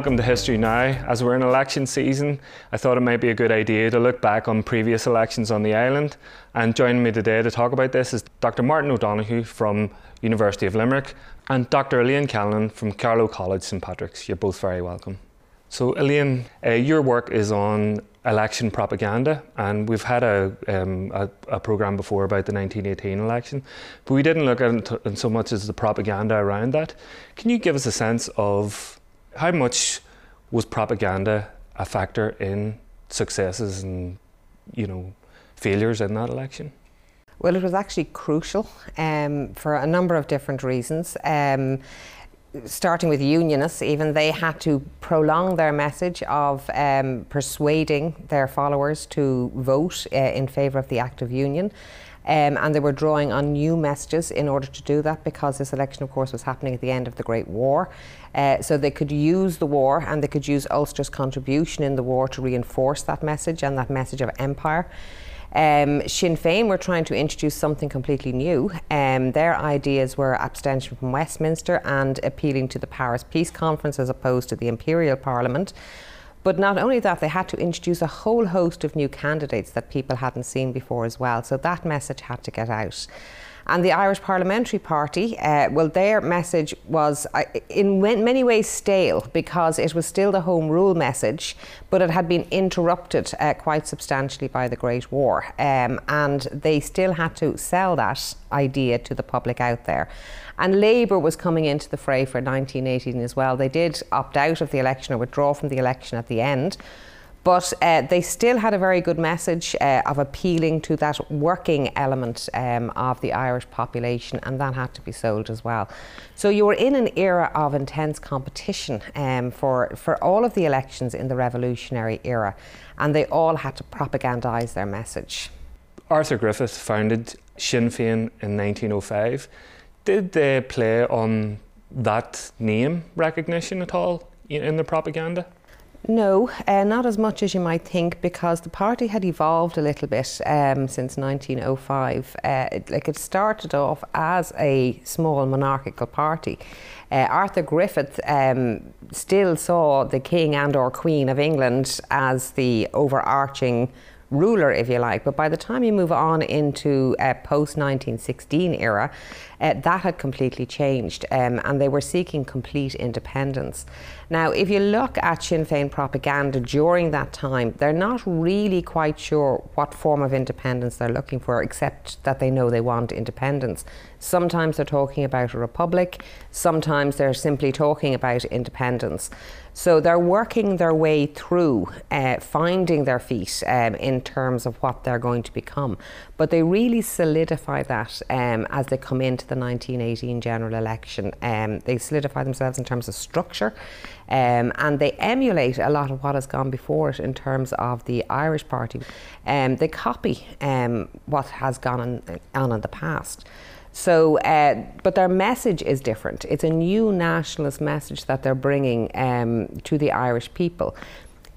Welcome to History Now. As we're in election season, I thought it might be a good idea to look back on previous elections on the island. And joining me today to talk about this is Dr. Martin O'Donoghue from University of Limerick and Dr. Elaine Callan from Carlow College St Patrick's. You're both very welcome. So, Elaine, uh, your work is on election propaganda, and we've had a, um, a, a, programme before about the 1918 election, but we didn't look at it so much as the propaganda around that. Can you give us a sense of how much was propaganda a factor in successes and you know failures in that election? Well, it was actually crucial um, for a number of different reasons. Um, starting with unionists, even they had to prolong their message of um, persuading their followers to vote uh, in favour of the Act of Union. Um, and they were drawing on new messages in order to do that because this election, of course, was happening at the end of the Great War. Uh, so they could use the war and they could use Ulster's contribution in the war to reinforce that message and that message of empire. Um, Sinn Féin were trying to introduce something completely new. Um, their ideas were abstention from Westminster and appealing to the Paris Peace Conference as opposed to the Imperial Parliament. But not only that, they had to introduce a whole host of new candidates that people hadn't seen before as well. So that message had to get out. And the Irish Parliamentary Party, uh, well, their message was uh, in many ways stale because it was still the Home Rule message, but it had been interrupted uh, quite substantially by the Great War. Um, and they still had to sell that idea to the public out there. And Labour was coming into the fray for 1918 as well. They did opt out of the election or withdraw from the election at the end. But uh, they still had a very good message uh, of appealing to that working element um, of the Irish population, and that had to be sold as well. So you were in an era of intense competition um, for, for all of the elections in the revolutionary era, and they all had to propagandise their message. Arthur Griffith founded Sinn Féin in 1905. Did they play on that name recognition at all in the propaganda? No, uh, not as much as you might think, because the party had evolved a little bit um, since 1905. Uh, it, like it started off as a small monarchical party. Uh, Arthur Griffith um, still saw the King and or Queen of England as the overarching ruler, if you like. But by the time you move on into uh, post 1916 era, uh, that had completely changed, um, and they were seeking complete independence. Now, if you look at Sinn Féin propaganda during that time, they're not really quite sure what form of independence they're looking for, except that they know they want independence. Sometimes they're talking about a republic, sometimes they're simply talking about independence. So they're working their way through uh, finding their feet um, in terms of what they're going to become. But they really solidify that um, as they come into the 1918 general election. Um, they solidify themselves in terms of structure um, and they emulate a lot of what has gone before it in terms of the Irish Party. Um, they copy um, what has gone on, on in the past. So, uh, but their message is different. It's a new nationalist message that they're bringing um, to the Irish people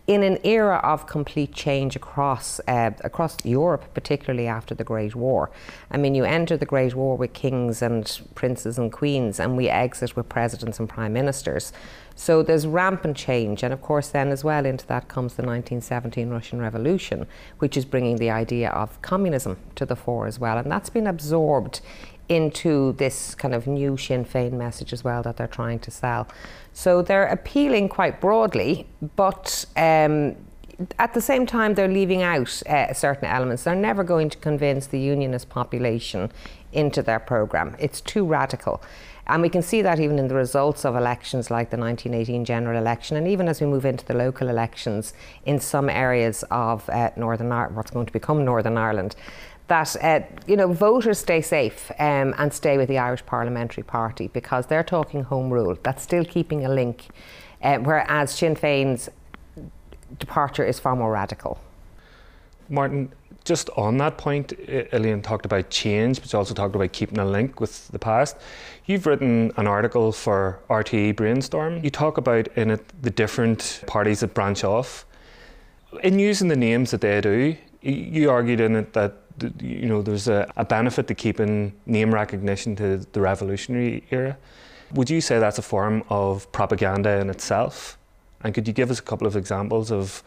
in an era of complete change across uh, across Europe, particularly after the Great War. I mean, you enter the Great War with kings and princes and queens, and we exit with presidents and prime ministers. So there's rampant change, and of course, then as well into that comes the 1917 Russian Revolution, which is bringing the idea of communism to the fore as well, and that's been absorbed into this kind of new Sinn Féin message as well that they're trying to sell. So they're appealing quite broadly, but um, at the same time, they're leaving out uh, certain elements. They're never going to convince the unionist population into their programme. It's too radical. And we can see that even in the results of elections like the 1918 general election, and even as we move into the local elections in some areas of uh, Northern Ireland, what's going to become Northern Ireland that uh, you know voters stay safe um, and stay with the Irish Parliamentary Party because they're talking home rule. That's still keeping a link, uh, whereas Sinn Féin's departure is far more radical. Martin, just on that point, Elaine talked about change, but she also talked about keeping a link with the past. You've written an article for RTE Brainstorm. You talk about in it the different parties that branch off. In using the names that they do, you argued in it that you know there's a, a benefit to keeping name recognition to the revolutionary era. Would you say that's a form of propaganda in itself? And could you give us a couple of examples of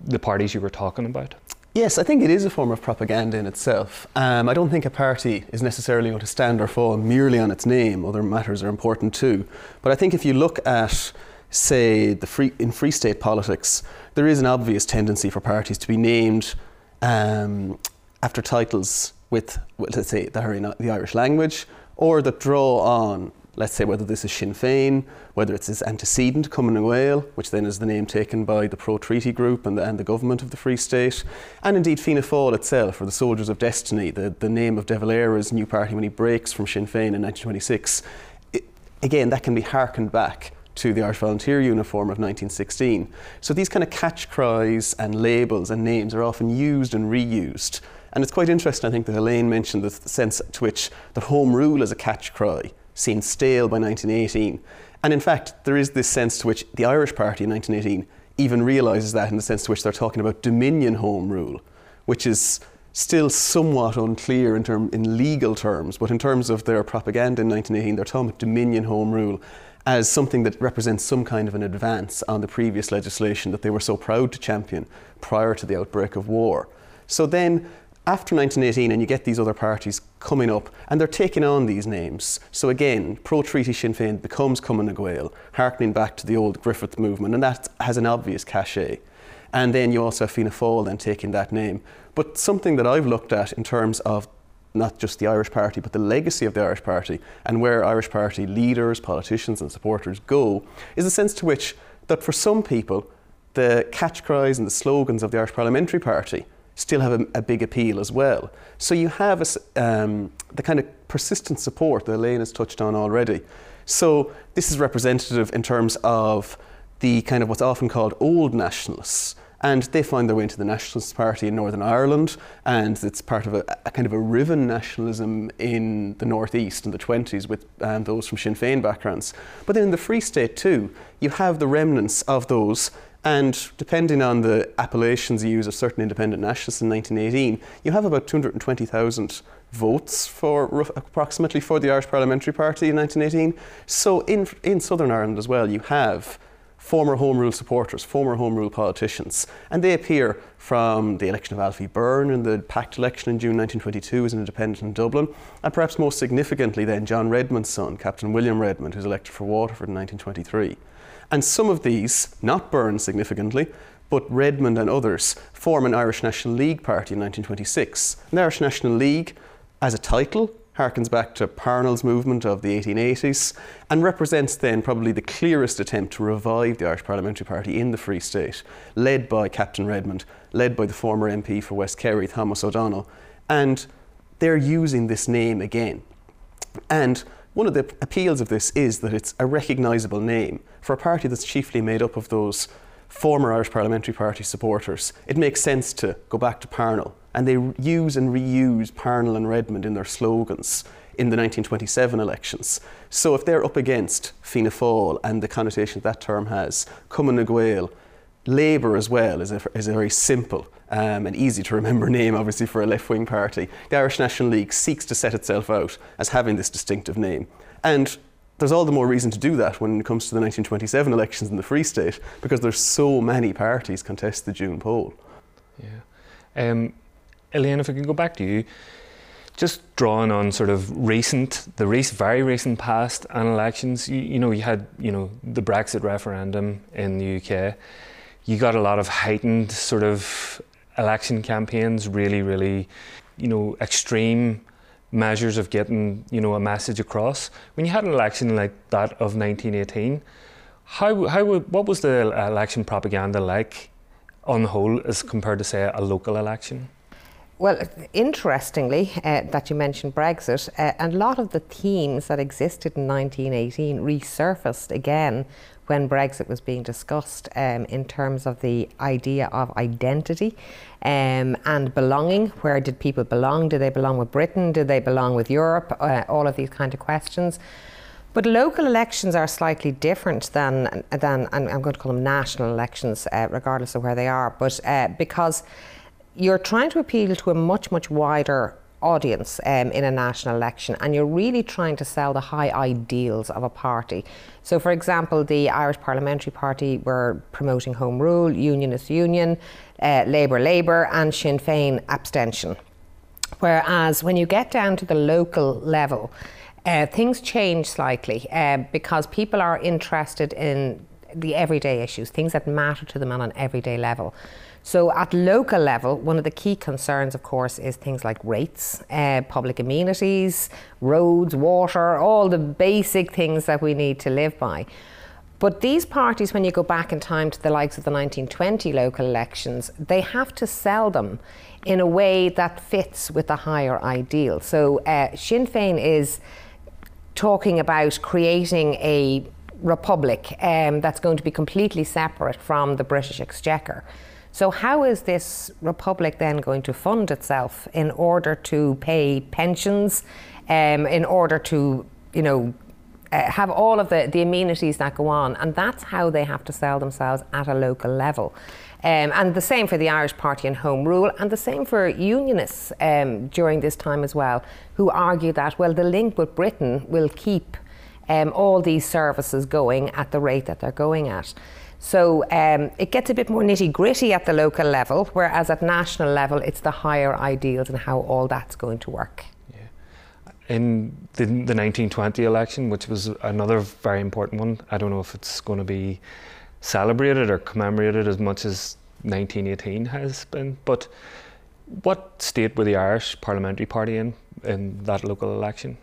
the parties you were talking about? Yes, I think it is a form of propaganda in itself. Um, I don't think a party is necessarily going to stand or fall merely on its name. Other matters are important too. But I think if you look at, say, the free, in Free State politics, there is an obvious tendency for parties to be named um, after titles with, let's say, the, the Irish language, or that draw on let's say whether this is Sinn Féin, whether it's its antecedent, Cumann na nGaedheal, which then is the name taken by the pro-treaty group and the, and the government of the Free State, and indeed Fianna Fáil itself, or the Soldiers of Destiny, the, the name of De Valera's new party when he breaks from Sinn Féin in 1926. It, again, that can be harkened back to the Irish Volunteer uniform of 1916. So these kind of catch cries and labels and names are often used and reused. And it's quite interesting, I think, that Elaine mentioned the sense to which the Home Rule is a catch cry seen stale by 1918. And in fact, there is this sense to which the Irish Party in 1918 even realises that in the sense to which they're talking about Dominion Home Rule, which is still somewhat unclear in, term, in legal terms, but in terms of their propaganda in 1918, they're talking about Dominion Home Rule as something that represents some kind of an advance on the previous legislation that they were so proud to champion prior to the outbreak of war. So then after 1918, and you get these other parties coming up, and they're taking on these names. So again, pro-treaty Sinn Féin becomes Cumann na nGaedheal, harkening back to the old Griffith movement, and that has an obvious cachet. And then you also have Fianna Fáil then taking that name. But something that I've looked at in terms of not just the Irish Party, but the legacy of the Irish Party and where Irish Party leaders, politicians, and supporters go, is a sense to which that for some people, the catch cries and the slogans of the Irish Parliamentary Party still have a, a big appeal as well. So you have a, um, the kind of persistent support that Elaine has touched on already. So this is representative in terms of the kind of what's often called old nationalists. And they find their way into the Nationalist Party in Northern Ireland, and it's part of a, a kind of a riven nationalism in the Northeast in the 20s with um, those from Sinn Féin backgrounds. But then in the Free State too, you have the remnants of those and depending on the appellations used of certain independent nationalists in 1918, you have about 220,000 votes for approximately for the Irish Parliamentary Party in 1918. So in, in Southern Ireland as well, you have former Home Rule supporters, former Home Rule politicians, and they appear from the election of Alfie Byrne in the Pact election in June 1922 as an independent in Dublin, and perhaps most significantly then John Redmond's son, Captain William Redmond, who's elected for Waterford in 1923. And some of these, not Byrne significantly, but Redmond and others, form an Irish National League party in 1926. The Irish National League, as a title, harkens back to Parnell's movement of the 1880s and represents then probably the clearest attempt to revive the Irish Parliamentary Party in the Free State, led by Captain Redmond, led by the former MP for West Kerry, Thomas O'Donnell. And they're using this name again. And one of the appeals of this is that it's a recognisable name. For a party that's chiefly made up of those former Irish Parliamentary Party supporters, it makes sense to go back to Parnell. And they use and reuse Parnell and Redmond in their slogans in the 1927 elections. So if they're up against Fianna Fáil and the connotation that term has, Cumann na nGaedheal, Labour as well is a, is a very simple um, and easy to remember name, obviously, for a left wing party. The Irish National League seeks to set itself out as having this distinctive name. And there's all the more reason to do that when it comes to the 1927 elections in the Free State, because there's so many parties contest the June poll. Yeah. Um, Elaine, if I can go back to you, just drawing on sort of recent, the recent, very recent past and elections, you, you know, you had, you know, the Brexit referendum in the UK you got a lot of heightened sort of election campaigns, really, really, you know, extreme measures of getting, you know, a message across. When you had an election like that of 1918, how, how, what was the election propaganda like on the whole as compared to, say, a local election? Well, interestingly, uh, that you mentioned Brexit, uh, and a lot of the themes that existed in 1918 resurfaced again when Brexit was being discussed um, in terms of the idea of identity um, and belonging. Where did people belong? Do they belong with Britain? Do they belong with Europe? Uh, all of these kind of questions. But local elections are slightly different than, than and I'm going to call them national elections, uh, regardless of where they are. But uh, because you're trying to appeal to a much, much wider audience um, in a national election and you're really trying to sell the high ideals of a party. So, for example, the Irish Parliamentary Party were promoting Home Rule, Unionist Union, uh, Labour Labour, and Sinn Féin abstention. Whereas when you get down to the local level, uh, things change slightly uh, because people are interested in the everyday issues, things that matter to them on an everyday level. So, at local level, one of the key concerns, of course, is things like rates, uh, public amenities, roads, water, all the basic things that we need to live by. But these parties, when you go back in time to the likes of the 1920 local elections, they have to sell them in a way that fits with the higher ideal. So, uh, Sinn Féin is talking about creating a republic um, that's going to be completely separate from the British Exchequer. So, how is this republic then going to fund itself in order to pay pensions, um, in order to, you know, uh, have all of the, the amenities that go on? And that's how they have to sell themselves at a local level. Um, and the same for the Irish Party and Home Rule, and the same for Unionists um, during this time as well, who argue that, well, the link with Britain will keep um, all these services going at the rate that they're going at. So um, it gets a bit more nitty gritty at the local level, whereas at national level, it's the higher ideals and how all that's going to work. Yeah. In the, the 1920 election, which was another very important one, I don't know if it's going to be celebrated or commemorated as much as 1918 has been, but what state were the Irish Parliamentary Party in in that local election?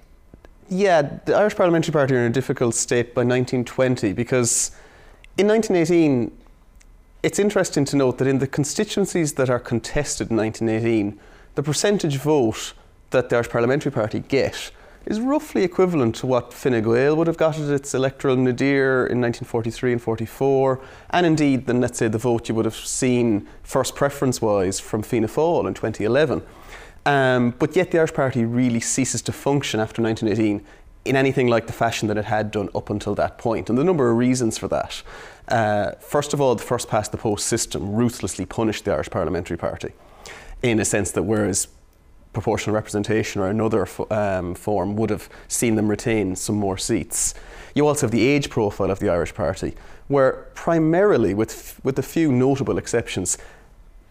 Yeah, the Irish Parliamentary Party are in a difficult state by 1920 because in 1918, it's interesting to note that in the constituencies that are contested in 1918, the percentage vote that the Irish Parliamentary Party get is roughly equivalent to what Fine Gael would have got at its electoral nadir in 1943 and 44, and indeed, then let's say the vote you would have seen first preference wise from Fianna Fáil in 2011. Um, but yet, the Irish Party really ceases to function after 1918 in anything like the fashion that it had done up until that point. And the number of reasons for that. Uh, first of all, the first past the post system ruthlessly punished the Irish Parliamentary Party in a sense that whereas proportional representation or another um, form would have seen them retain some more seats. You also have the age profile of the Irish Party, where primarily, with, with a few notable exceptions,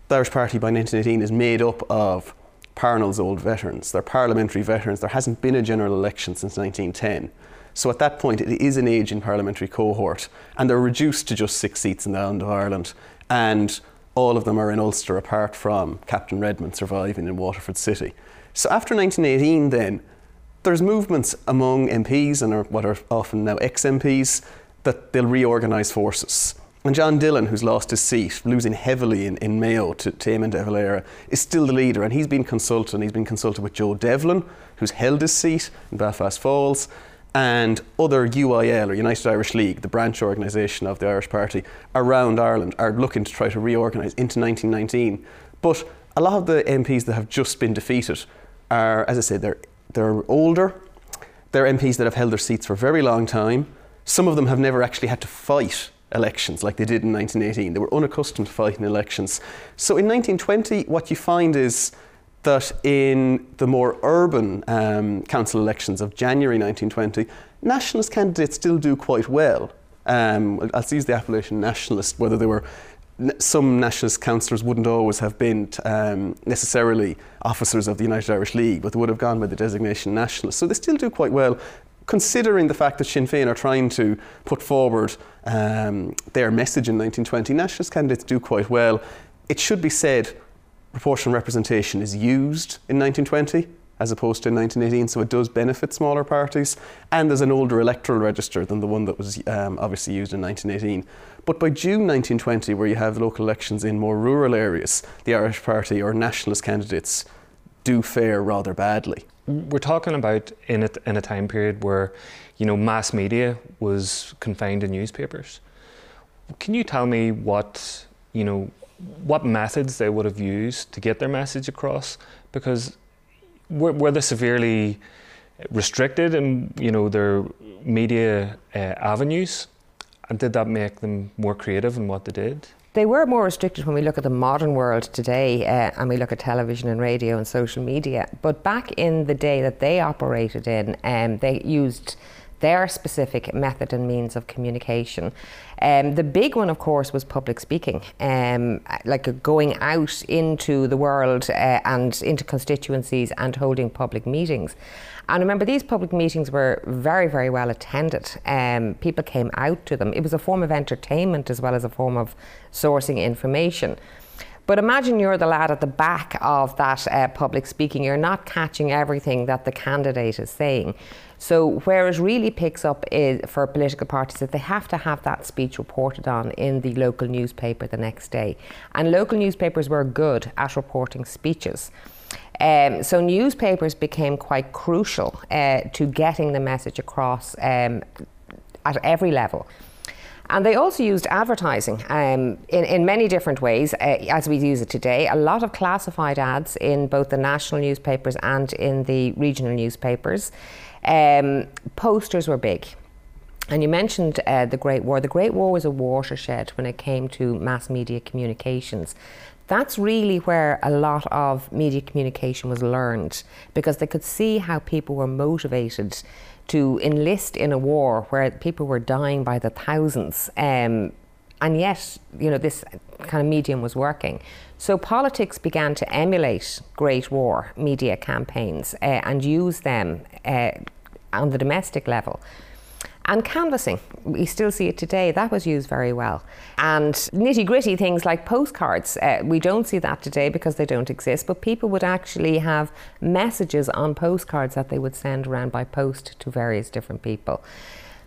the Irish Party by 1918 is made up of Parnell's old veterans. They're parliamentary veterans. There hasn't been a general election since 1910. So at that point, it is an ageing parliamentary cohort, and they're reduced to just six seats in the island of Ireland. And all of them are in Ulster, apart from Captain Redmond surviving in Waterford City. So after 1918, then, there's movements among MPs and what are often now ex MPs that they'll reorganise forces. And John Dillon, who's lost his seat, losing heavily in, in Mayo to, to Eamon de Valera, is still the leader. And he's been consulted. He's been consulted with Joe Devlin, who's held his seat in Belfast Falls, and other UIL, or United Irish League, the branch organisation of the Irish Party around Ireland, are looking to try to reorganise into 1919. But a lot of the MPs that have just been defeated are, as I said, they're, they're older. They're MPs that have held their seats for a very long time. Some of them have never actually had to fight elections like they did in 1918. They were unaccustomed to fighting elections. So in 1920, what you find is that in the more urban um, council elections of January 1920, nationalist candidates still do quite well. Um, I'll use the appellation nationalist, whether they were some nationalist councillors wouldn't always have been um, necessarily officers of the United Irish League, but they would have gone by the designation nationalist. So they still do quite well considering the fact that Sinn Féin are trying to put forward um, their message in 1920, nationalist candidates do quite well. It should be said proportional representation is used in 1920 as opposed to in 1918, so it does benefit smaller parties. And there's an older electoral register than the one that was um, obviously used in 1918. But by June 1920, where you have local elections in more rural areas, the Irish Party or nationalist candidates do fare rather badly we're talking about in a, in a time period where you know mass media was confined to newspapers. Can you tell me what you know what methods they would have used to get their message across? Because were, were they severely restricted in you know their media uh, avenues, and did that make them more creative in what they did? They were more restricted when we look at the modern world today uh, and we look at television and radio and social media. But back in the day that they operated in, um, they used their specific method and means of communication. Um, the big one, of course, was public speaking, um, like going out into the world uh, and into constituencies and holding public meetings. And remember, these public meetings were very, very well attended. Um, people came out to them. It was a form of entertainment as well as a form of sourcing information. But imagine you're the lad at the back of that uh, public speaking. You're not catching everything that the candidate is saying. So where it really picks up is for political parties that they have to have that speech reported on in the local newspaper the next day. And local newspapers were good at reporting speeches. Um, so newspapers became quite crucial uh, to getting the message across um, at every level. And they also used advertising um, in, in many different ways, uh, as we use it today. A lot of classified ads in both the national newspapers and in the regional newspapers. Um, posters were big. And you mentioned uh, the Great War. The Great War was a watershed when it came to mass media communications. That's really where a lot of media communication was learned because they could see how people were motivated to enlist in a war where people were dying by the thousands. Um, and yet, you know, this kind of medium was working. So politics began to emulate Great War media campaigns uh, and use them uh, on the domestic level. And canvassing, we still see it today, that was used very well. And nitty gritty things like postcards, uh, we don't see that today because they don't exist, but people would actually have messages on postcards that they would send around by post to various different people.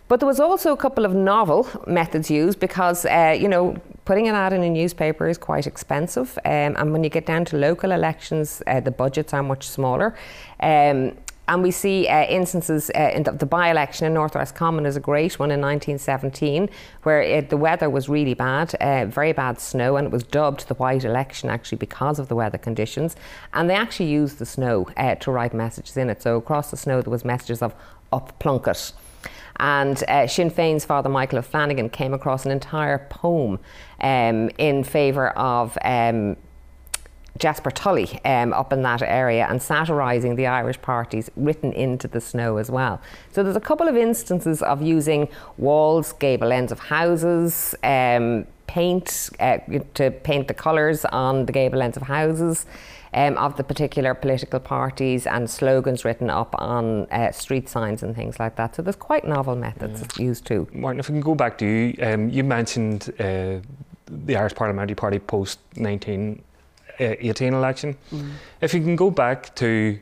But there was also a couple of novel methods used because, uh, you know, putting an ad in a newspaper is quite expensive. Um, and when you get down to local elections, uh, the budgets are much smaller. Um, and we see uh, instances uh, in the, the by election in North Roscommon is a great one in 1917, where it, the weather was really bad, uh, very bad snow, and it was dubbed the white election actually because of the weather conditions. And they actually used the snow uh, to write messages in it. So across the snow, there was messages of up Plunkett. And uh, Sinn Féin's Father Michael O'Flanagan came across an entire poem um, in favour of. Um, Jasper Tully um, up in that area and satirising the Irish parties written into the snow as well. So there's a couple of instances of using walls, gable ends of houses, um, paint uh, to paint the colours on the gable ends of houses. Um, of the particular political parties and slogans written up on uh, street signs and things like that. So there's quite novel methods yeah. used too. Martin, if we can go back to you, um, you mentioned uh, the Irish Parliamentary Party post 19 18 election. Mm. If you can go back to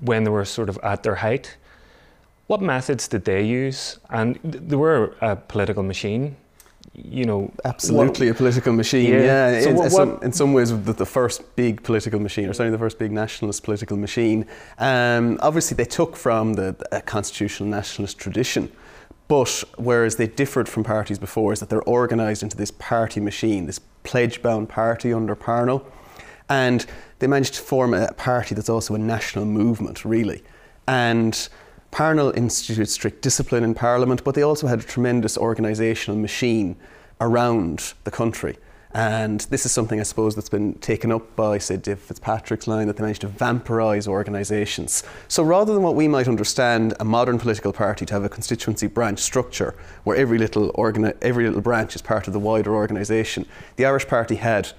when they were sort of at their height, what methods did they use? And they were a political machine. You know, absolutely what, a political machine. Yeah, yeah. So in, what, some, in, some, ways, the, the, first big political machine, or certainly the first big nationalist political machine. Um, obviously, they took from the, the constitutional nationalist tradition. But whereas they differed from parties before, is that they're organised into this party machine, this pledge bound party under Parnell. And they managed to form a party that's also a national movement, really. And Parnell instituted strict discipline in Parliament, but they also had a tremendous organisational machine around the country. And this is something I suppose that's been taken up by, say, David Fitzpatrick's line that they managed to vampirise organisations. So rather than what we might understand a modern political party to have a constituency branch structure where every little, organi- every little branch is part of the wider organisation, the Irish Party had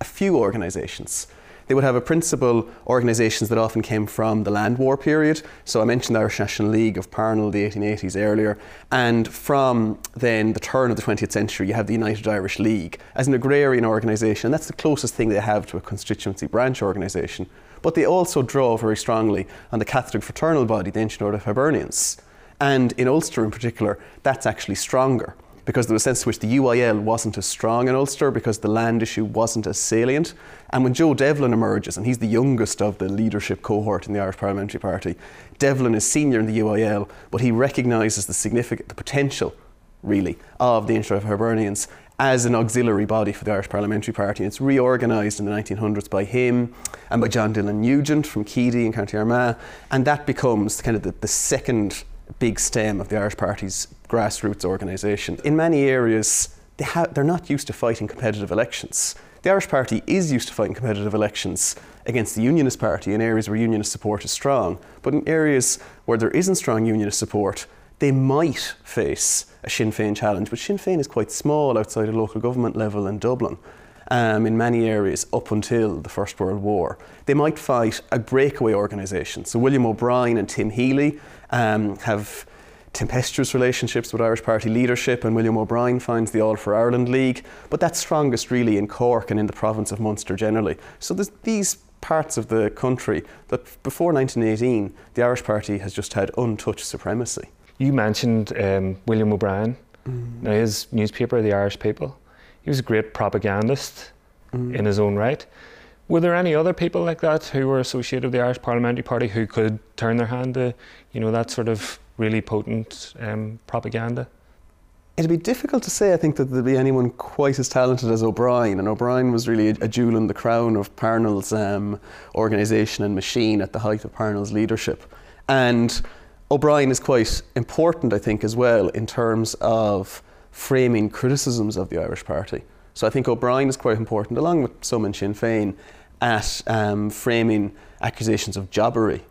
a few organisations. They would have a principal organisations that often came from the land war period. So I mentioned the Irish National League of Parnell, the 1880s earlier. And from then the turn of the 20th century, you have the United Irish League as an agrarian organisation. That's the closest thing they have to a constituency branch organisation. But they also draw very strongly on the Catholic fraternal body, the Ancient Order of Hibernians. And in Ulster in particular, that's actually stronger because there was a sense to which the UIL wasn't as strong in Ulster because the land issue wasn't as salient. And when Joe Devlin emerges, and he's the youngest of the leadership cohort in the Irish Parliamentary Party, Devlin is senior in the UIL, but he recognises the significant, the potential, really, of the Intro of Hibernians as an auxiliary body for the Irish Parliamentary Party. And it's reorganised in the 1900s by him and by John Dillon Nugent from Keady in County Armagh. And that becomes kind of the, the second big stem of the Irish Party's grassroots organisation. In many areas, they ha- they're not used to fighting competitive elections. The Irish Party is used to fighting competitive elections against the Unionist Party in areas where Unionist support is strong, but in areas where there isn't strong Unionist support, they might face a Sinn Féin challenge. But Sinn Féin is quite small outside of local government level in Dublin. Um, in many areas up until the First World War. They might fight a breakaway organisation. So William O'Brien and Tim Healy um, have tempestuous relationships with Irish Party leadership, and William O'Brien finds the All for Ireland League, but that's strongest really in Cork and in the province of Munster generally. So there's these parts of the country that before 1918 the Irish Party has just had untouched supremacy. You mentioned um, William O'Brien. Mm. Now his newspaper, The Irish People, he was a great propagandist mm. in his own right. Were there any other people like that who were associated with the Irish Parliamentary Party who could turn their hand to, you know, that sort of really potent um, propaganda? It'd be difficult to say, I think, that there'd be anyone quite as talented as O'Brien. And O'Brien was really a, jewel in the crown of Parnell's um, organisation and machine at the height of Parnell's leadership. And O'Brien is quite important, I think, as well, in terms of framing criticisms of the Irish Party. So I think O'Brien is quite important, along with some in Sinn Féin, at um, framing accusations of jobbery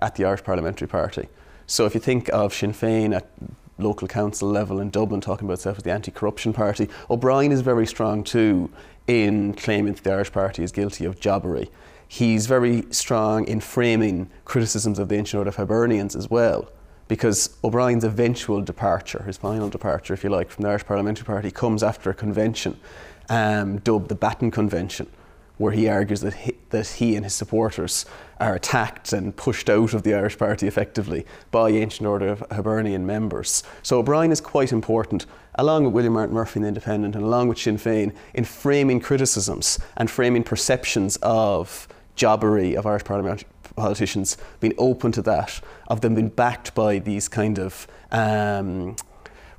at the Irish Parliamentary Party. So if you think of Sinn Féin at local council level in Dublin talking about itself as the anti-corruption party, O'Brien is very strong too in claiming that the Irish Party is guilty of jobbery. He's very strong in framing criticisms of the Ancient Order of Hibernians as well because O'Brien's eventual departure, his final departure, if you like, from the Irish Parliamentary Party, comes after a convention um, dubbed the Baton Convention, where he argues that he, that he and his supporters are attacked and pushed out of the Irish Party effectively by Ancient Order of Hibernian members. So O'Brien is quite important, along with William Martin Murphy and the Independent, and along with Sinn Féin, in framing criticisms and framing perceptions of jobbery of Irish Parliament politicians being open to that, of them being backed by these kind of um,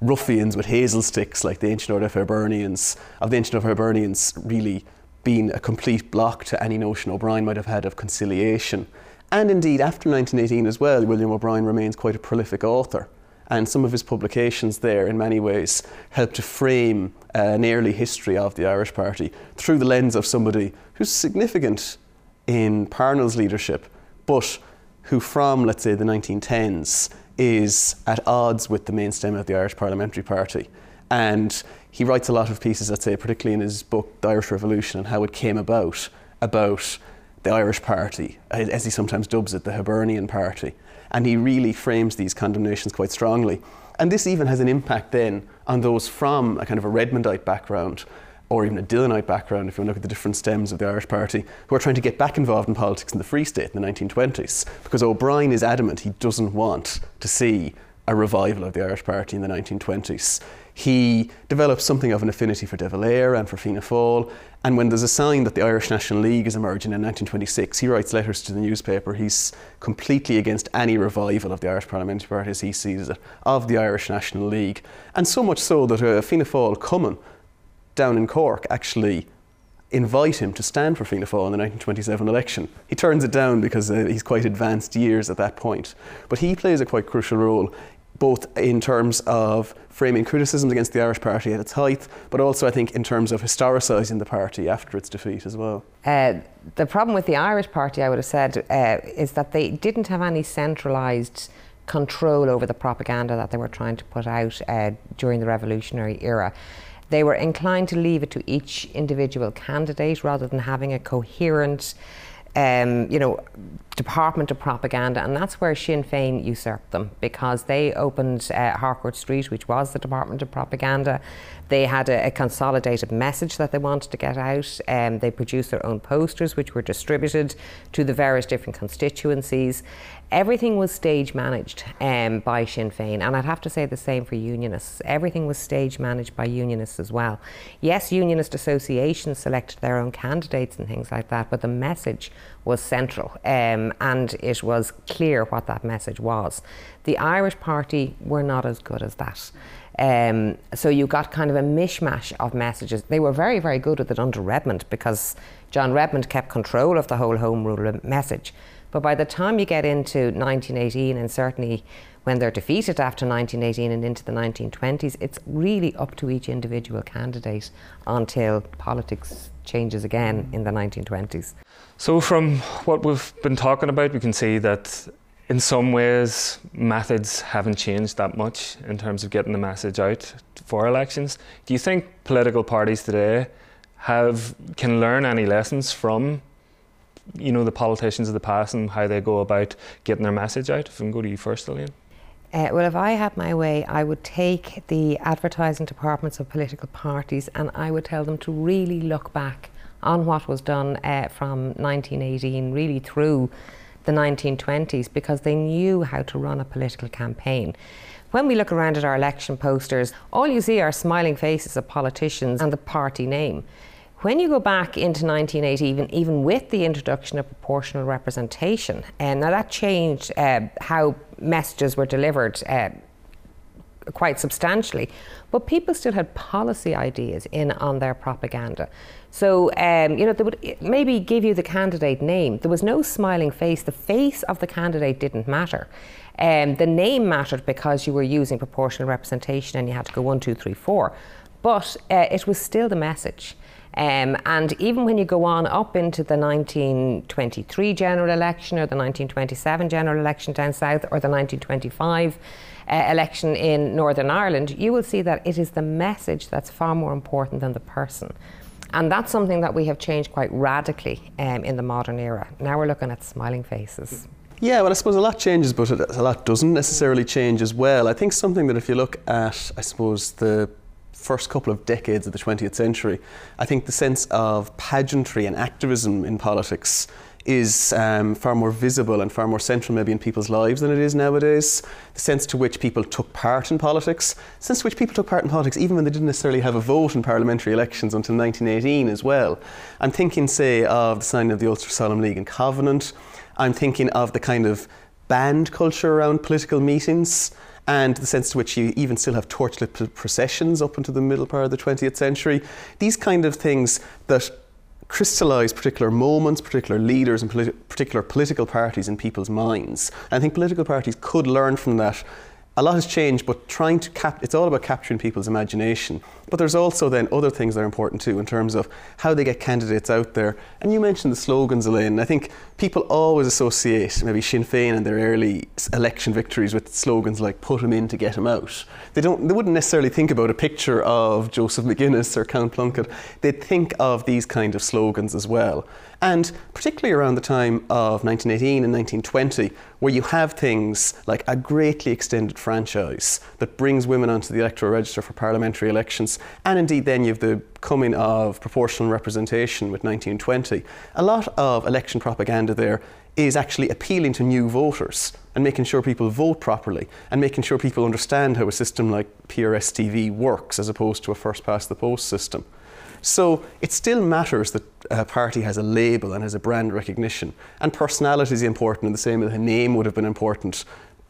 ruffians with hazel sticks like the ancient order of Hibernians, of the ancient order of Hibernians really being a complete block to any notion O'Brien might have had of conciliation. And indeed, after 1918 as well, William O'Brien remains quite a prolific author. And some of his publications there, in many ways, help to frame uh, an early history of the Irish Party through the lens of somebody who's significant in Parnell's leadership, but who from, let's say, the 1910s is at odds with the mainstem of the Irish Parliamentary Party. And he writes a lot of pieces, let's say, particularly in his book, The Irish Revolution, and how it came about, about the Irish Party, as he sometimes dubs it, the Hibernian Party. And he really frames these condemnations quite strongly. And this even has an impact then on those from a kind of a Redmondite background or even a Dillonite background, if you look at the different stems of the Irish Party, who are trying to get back involved in politics in the Free State in the 1920s. Because O'Brien is adamant he doesn't want to see a revival of the Irish Party in the 1920s. He develops something of an affinity for De Valera and for Fianna Fáil, and when there's a sign that the Irish National League is emerging in 1926, he writes letters to the newspaper. He's completely against any revival of the Irish Parliamentary Party, as he sees it, of the Irish National League. And so much so that uh, Fianna Fáil Cumann down in Cork actually invite him to stand for Fianna Fáil in the 1927 election. He turns it down because uh, he's quite advanced years at that point. But he plays a quite crucial role both in terms of framing criticisms against the Irish Party at its height, but also I think in terms of historicising the party after its defeat as well. Uh, the problem with the Irish Party, I would have said, uh, is that they didn't have any centralised control over the propaganda that they were trying to put out uh, during the revolutionary era. They were inclined to leave it to each individual candidate rather than having a coherent, um, you know, department of propaganda, and that's where Sinn Féin usurped them because they opened uh, Harcourt Street, which was the department of propaganda. They had a, a consolidated message that they wanted to get out. Um, they produced their own posters, which were distributed to the various different constituencies. Everything was stage managed um, by Sinn Féin, and I'd have to say the same for Unionists. Everything was stage managed by Unionists as well. Yes, Unionist associations selected their own candidates and things like that, but the message was central, um, and it was clear what that message was. The Irish Party were not as good as that. Um, so you got kind of a mishmash of messages. They were very, very good with it under Redmond because John Redmond kept control of the whole Home Rule message. But by the time you get into 1918, and certainly when they're defeated after 1918 and into the 1920s, it's really up to each individual candidate until politics changes again in the 1920s. So, from what we've been talking about, we can see that in some ways methods haven't changed that much in terms of getting the message out for elections. Do you think political parties today have can learn any lessons from you know the politicians of the past and how they go about getting their message out? If I can go to you first, Elaine. Uh, well, if I had my way, I would take the advertising departments of political parties and I would tell them to really look back on what was done uh, from 1918, really through the 1920s, because they knew how to run a political campaign. When we look around at our election posters, all you see are smiling faces of politicians and the party name. When you go back into 1980, even, even with the introduction of proportional representation, and uh, now that changed uh, how messages were delivered uh, quite substantially, but people still had policy ideas in on their propaganda. So, um, you know, they would maybe give you the candidate name. There was no smiling face. The face of the candidate didn't matter. Um, the name mattered because you were using proportional representation and you had to go one, two, three, four. But uh, it was still the message. Um, and even when you go on up into the 1923 general election or the 1927 general election down south or the 1925 uh, election in Northern Ireland, you will see that it is the message that's far more important than the person. And that's something that we have changed quite radically um, in the modern era. Now we're looking at smiling faces. Yeah, well, I suppose a lot changes, but a lot doesn't necessarily change as well. I think something that if you look at, I suppose, the first couple of decades of the 20th century, I think the sense of pageantry and activism in politics is um, far more visible and far more central maybe in people's lives than it is nowadays. The sense to which people took part in politics, the sense to which people took part in politics even when they didn't necessarily have a vote in parliamentary elections until 1918 as well. I'm thinking, say, of the signing of the Ulster Solemn League and Covenant. I'm thinking of the kind of band culture around political meetings and the sense to which you even still have torchlit processions up into the middle part of the 20th century. These kind of things that crystallise particular moments, particular leaders, and politi- particular political parties in people's minds. And I think political parties could learn from that a lot has changed, but trying to cap it's all about capturing people's imagination. But there's also then other things that are important too in terms of how they get candidates out there. And you mentioned the slogans, Elaine. I think people always associate maybe Sinn Féin and their early election victories with slogans like "put him in to get him out." They don't. They wouldn't necessarily think about a picture of Joseph McGuinness or Count Plunkett. They'd think of these kind of slogans as well. And particularly around the time of 1918 and 1920, where you have things like a greatly extended franchise that brings women onto the electoral register for parliamentary elections, and indeed then you have the coming of proportional representation with 1920. A lot of election propaganda there is actually appealing to new voters and making sure people vote properly and making sure people understand how a system like PR-STV works as opposed to a first past the post system. So it still matters that a party has a label and has a brand recognition. And personality is important in the same way that a name would have been important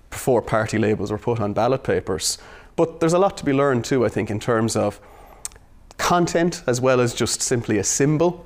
before party labels were put on ballot papers. But there's a lot to be learned too, I think, in terms of content as well as just simply a symbol.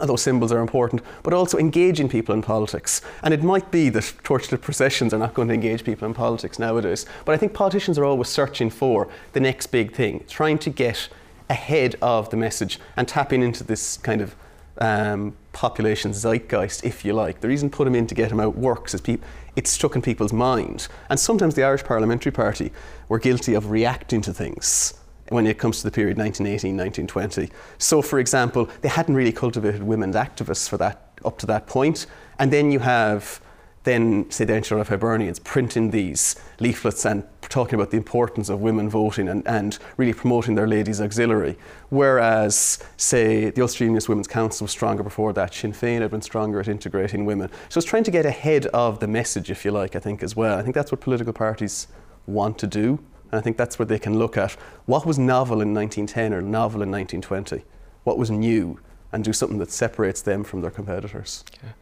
Although symbols are important, but also engaging people in politics. And it might be that torchlit processions are not going to engage people in politics nowadays. But I think politicians are always searching for the next big thing, trying to get ahead of the message and tapping into this kind of um, population zeitgeist, if you like. The reason put him in to get him out works is pe- it's stuck in people's mind. And sometimes the Irish Parliamentary Party were guilty of reacting to things when it comes to the period 1918 1920. So, for example, they hadn't really cultivated women's activists for that up to that point. And then you have then say the of Hibernians printing these leaflets and talking about the importance of women voting and, and really promoting their ladies auxiliary. Whereas, say, the Ulster Unionist Women's Council was stronger before that, Sinn Féin had been stronger at integrating women. So it's trying to get ahead of the message, if you like, I think, as well. I think that's what political parties want to do. And I think that's where they can look at what was novel in 1910 or novel in 1920, what was new, and do something that separates them from their competitors. Okay.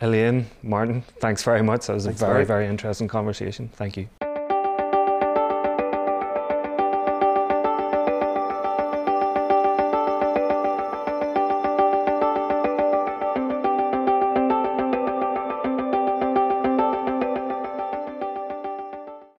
Elaine, Martin, thanks very much. That was thanks a very, very interesting conversation. Thank you.